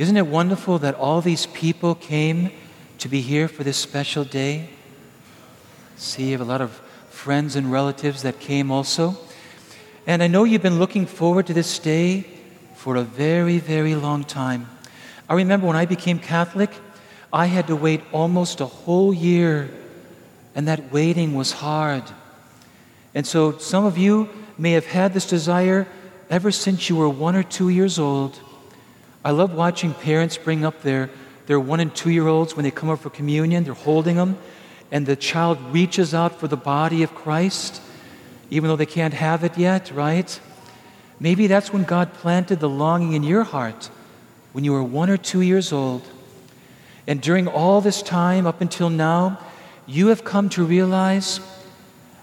Isn't it wonderful that all these people came to be here for this special day? See, you have a lot of friends and relatives that came also. And I know you've been looking forward to this day for a very, very long time. I remember when I became Catholic, I had to wait almost a whole year, and that waiting was hard. And so some of you may have had this desire ever since you were one or two years old. I love watching parents bring up their, their one and two year olds when they come up for communion. They're holding them, and the child reaches out for the body of Christ, even though they can't have it yet, right? Maybe that's when God planted the longing in your heart when you were one or two years old. And during all this time, up until now, you have come to realize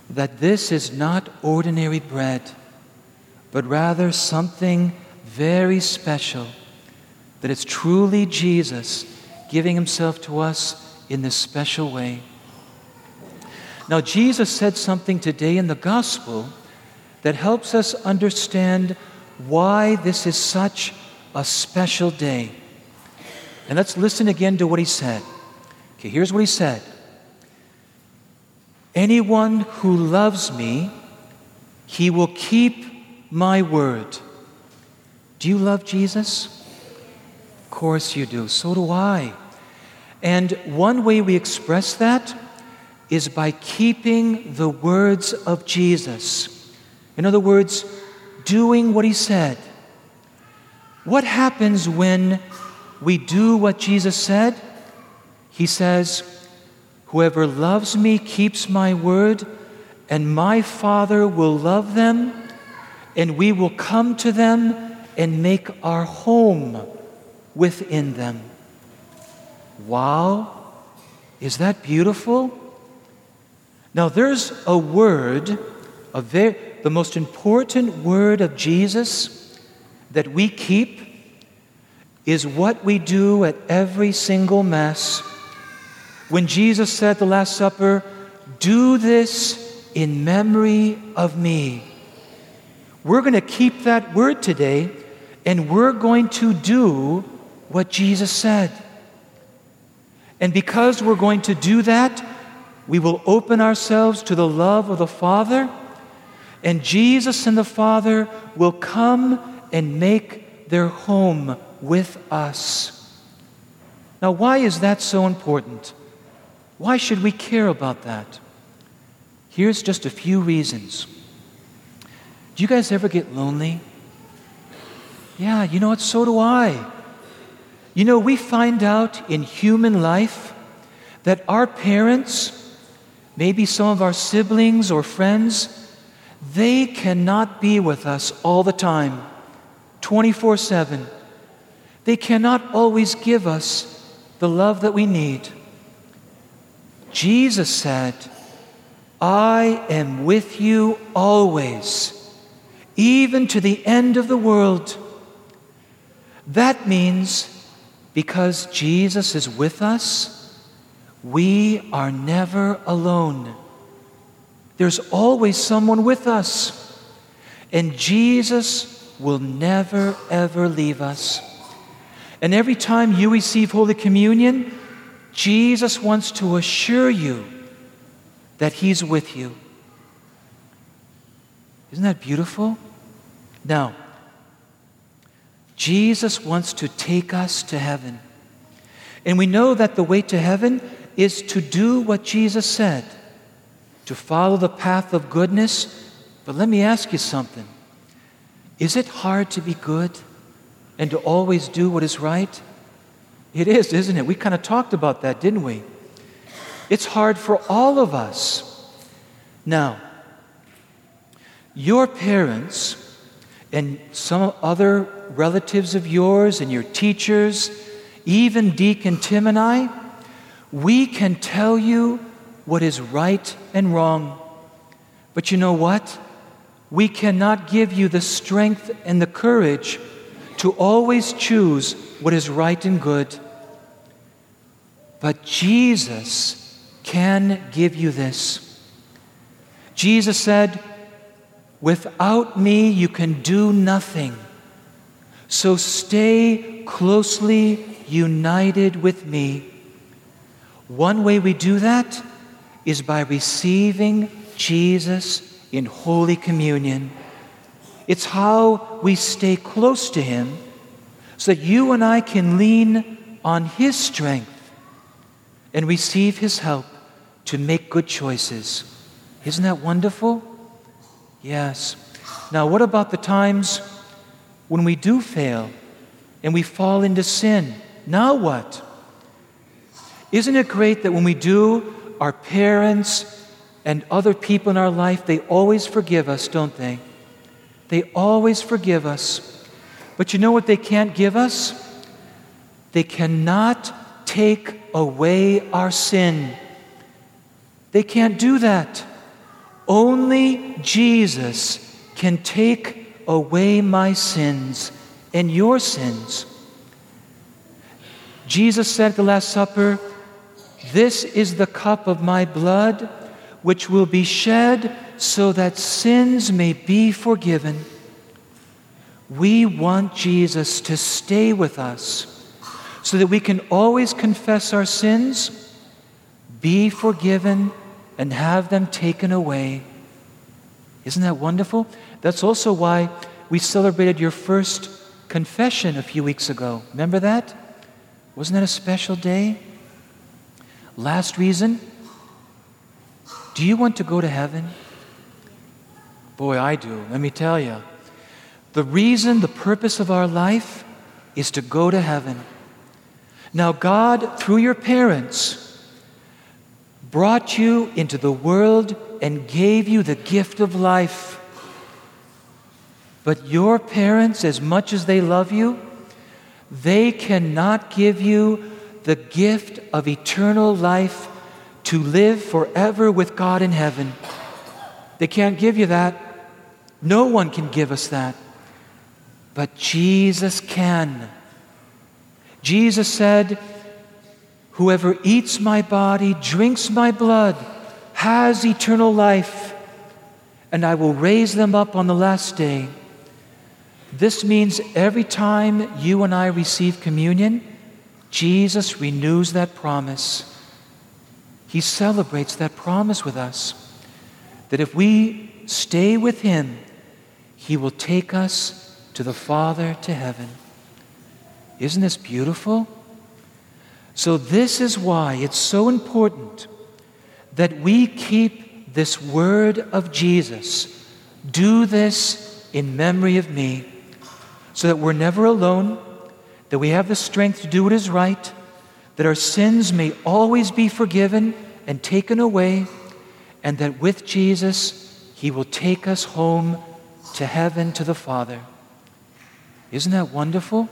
that this is not ordinary bread, but rather something very special, that it's truly Jesus giving himself to us in this special way. Now, Jesus said something today in the gospel that helps us understand why this is such a special day. And let's listen again to what he said. Okay, here's what he said Anyone who loves me, he will keep my word. Do you love Jesus? Course you do. So do I. And one way we express that is by keeping the words of Jesus. In other words, doing what he said. What happens when we do what Jesus said? He says, Whoever loves me keeps my word, and my Father will love them, and we will come to them and make our home within them. Wow! Is that beautiful? Now, there's a word, a very, the most important word of Jesus that we keep is what we do at every single Mass when Jesus said at the Last Supper, Do this in memory of me. We're going to keep that word today, and we're going to do what Jesus said. And because we're going to do that, we will open ourselves to the love of the Father, and Jesus and the Father will come and make their home with us. Now, why is that so important? Why should we care about that? Here's just a few reasons. Do you guys ever get lonely? Yeah, you know what? So do I. You know, we find out in human life that our parents, maybe some of our siblings or friends, they cannot be with us all the time, 24 7. They cannot always give us the love that we need. Jesus said, I am with you always, even to the end of the world. That means because Jesus is with us, we are never alone. There's always someone with us, and Jesus will never, ever leave us. And every time you receive Holy Communion, Jesus wants to assure you that He's with you. Isn't that beautiful? Now, Jesus wants to take us to heaven. And we know that the way to heaven is to do what Jesus said, to follow the path of goodness. But let me ask you something Is it hard to be good and to always do what is right? It is, isn't it? We kind of talked about that, didn't we? It's hard for all of us. Now, your parents and some other relatives of yours and your teachers, even Deacon Tim and I, we can tell you what is right and wrong. But you know what? We cannot give you the strength and the courage to always choose what is right and good. But Jesus can give you this. Jesus said, Without me, you can do nothing. So stay closely united with me. One way we do that is by receiving Jesus in Holy Communion. It's how we stay close to Him so that you and I can lean on His strength and receive His help to make good choices. Isn't that wonderful? Yes. Now, what about the times when we do fail and we fall into sin? Now what? Isn't it great that when we do, our parents and other people in our life, they always forgive us, don't they? They always forgive us. But you know what they can't give us? They cannot take away our sin. They can't do that. Only Jesus can take away my sins and your sins. Jesus said at the Last Supper, This is the cup of my blood, which will be shed so that sins may be forgiven. We want Jesus to stay with us so that we can always confess our sins, be forgiven, and have them taken away. Isn't that wonderful? That's also why we celebrated your first confession a few weeks ago. Remember that? Wasn't that a special day? Last reason do you want to go to heaven? Boy, I do. Let me tell you. The reason, the purpose of our life is to go to heaven. Now, God, through your parents, brought you into the world and gave you the gift of life. But your parents, as much as they love you, they cannot give you the gift of eternal life to live forever with God in heaven. They can't give you that. No one can give us that. But Jesus can. Jesus said, Whoever eats my body, drinks my blood, has eternal life, and I will raise them up on the last day. This means every time you and I receive communion, Jesus renews that promise. He celebrates that promise with us that if we stay with Him, He will take us to the Father to heaven. Isn't this beautiful? So, this is why it's so important that we keep this word of Jesus. Do this in memory of me, so that we're never alone, that we have the strength to do what is right, that our sins may always be forgiven and taken away, and that with Jesus, He will take us home to heaven to the Father. Isn't that wonderful?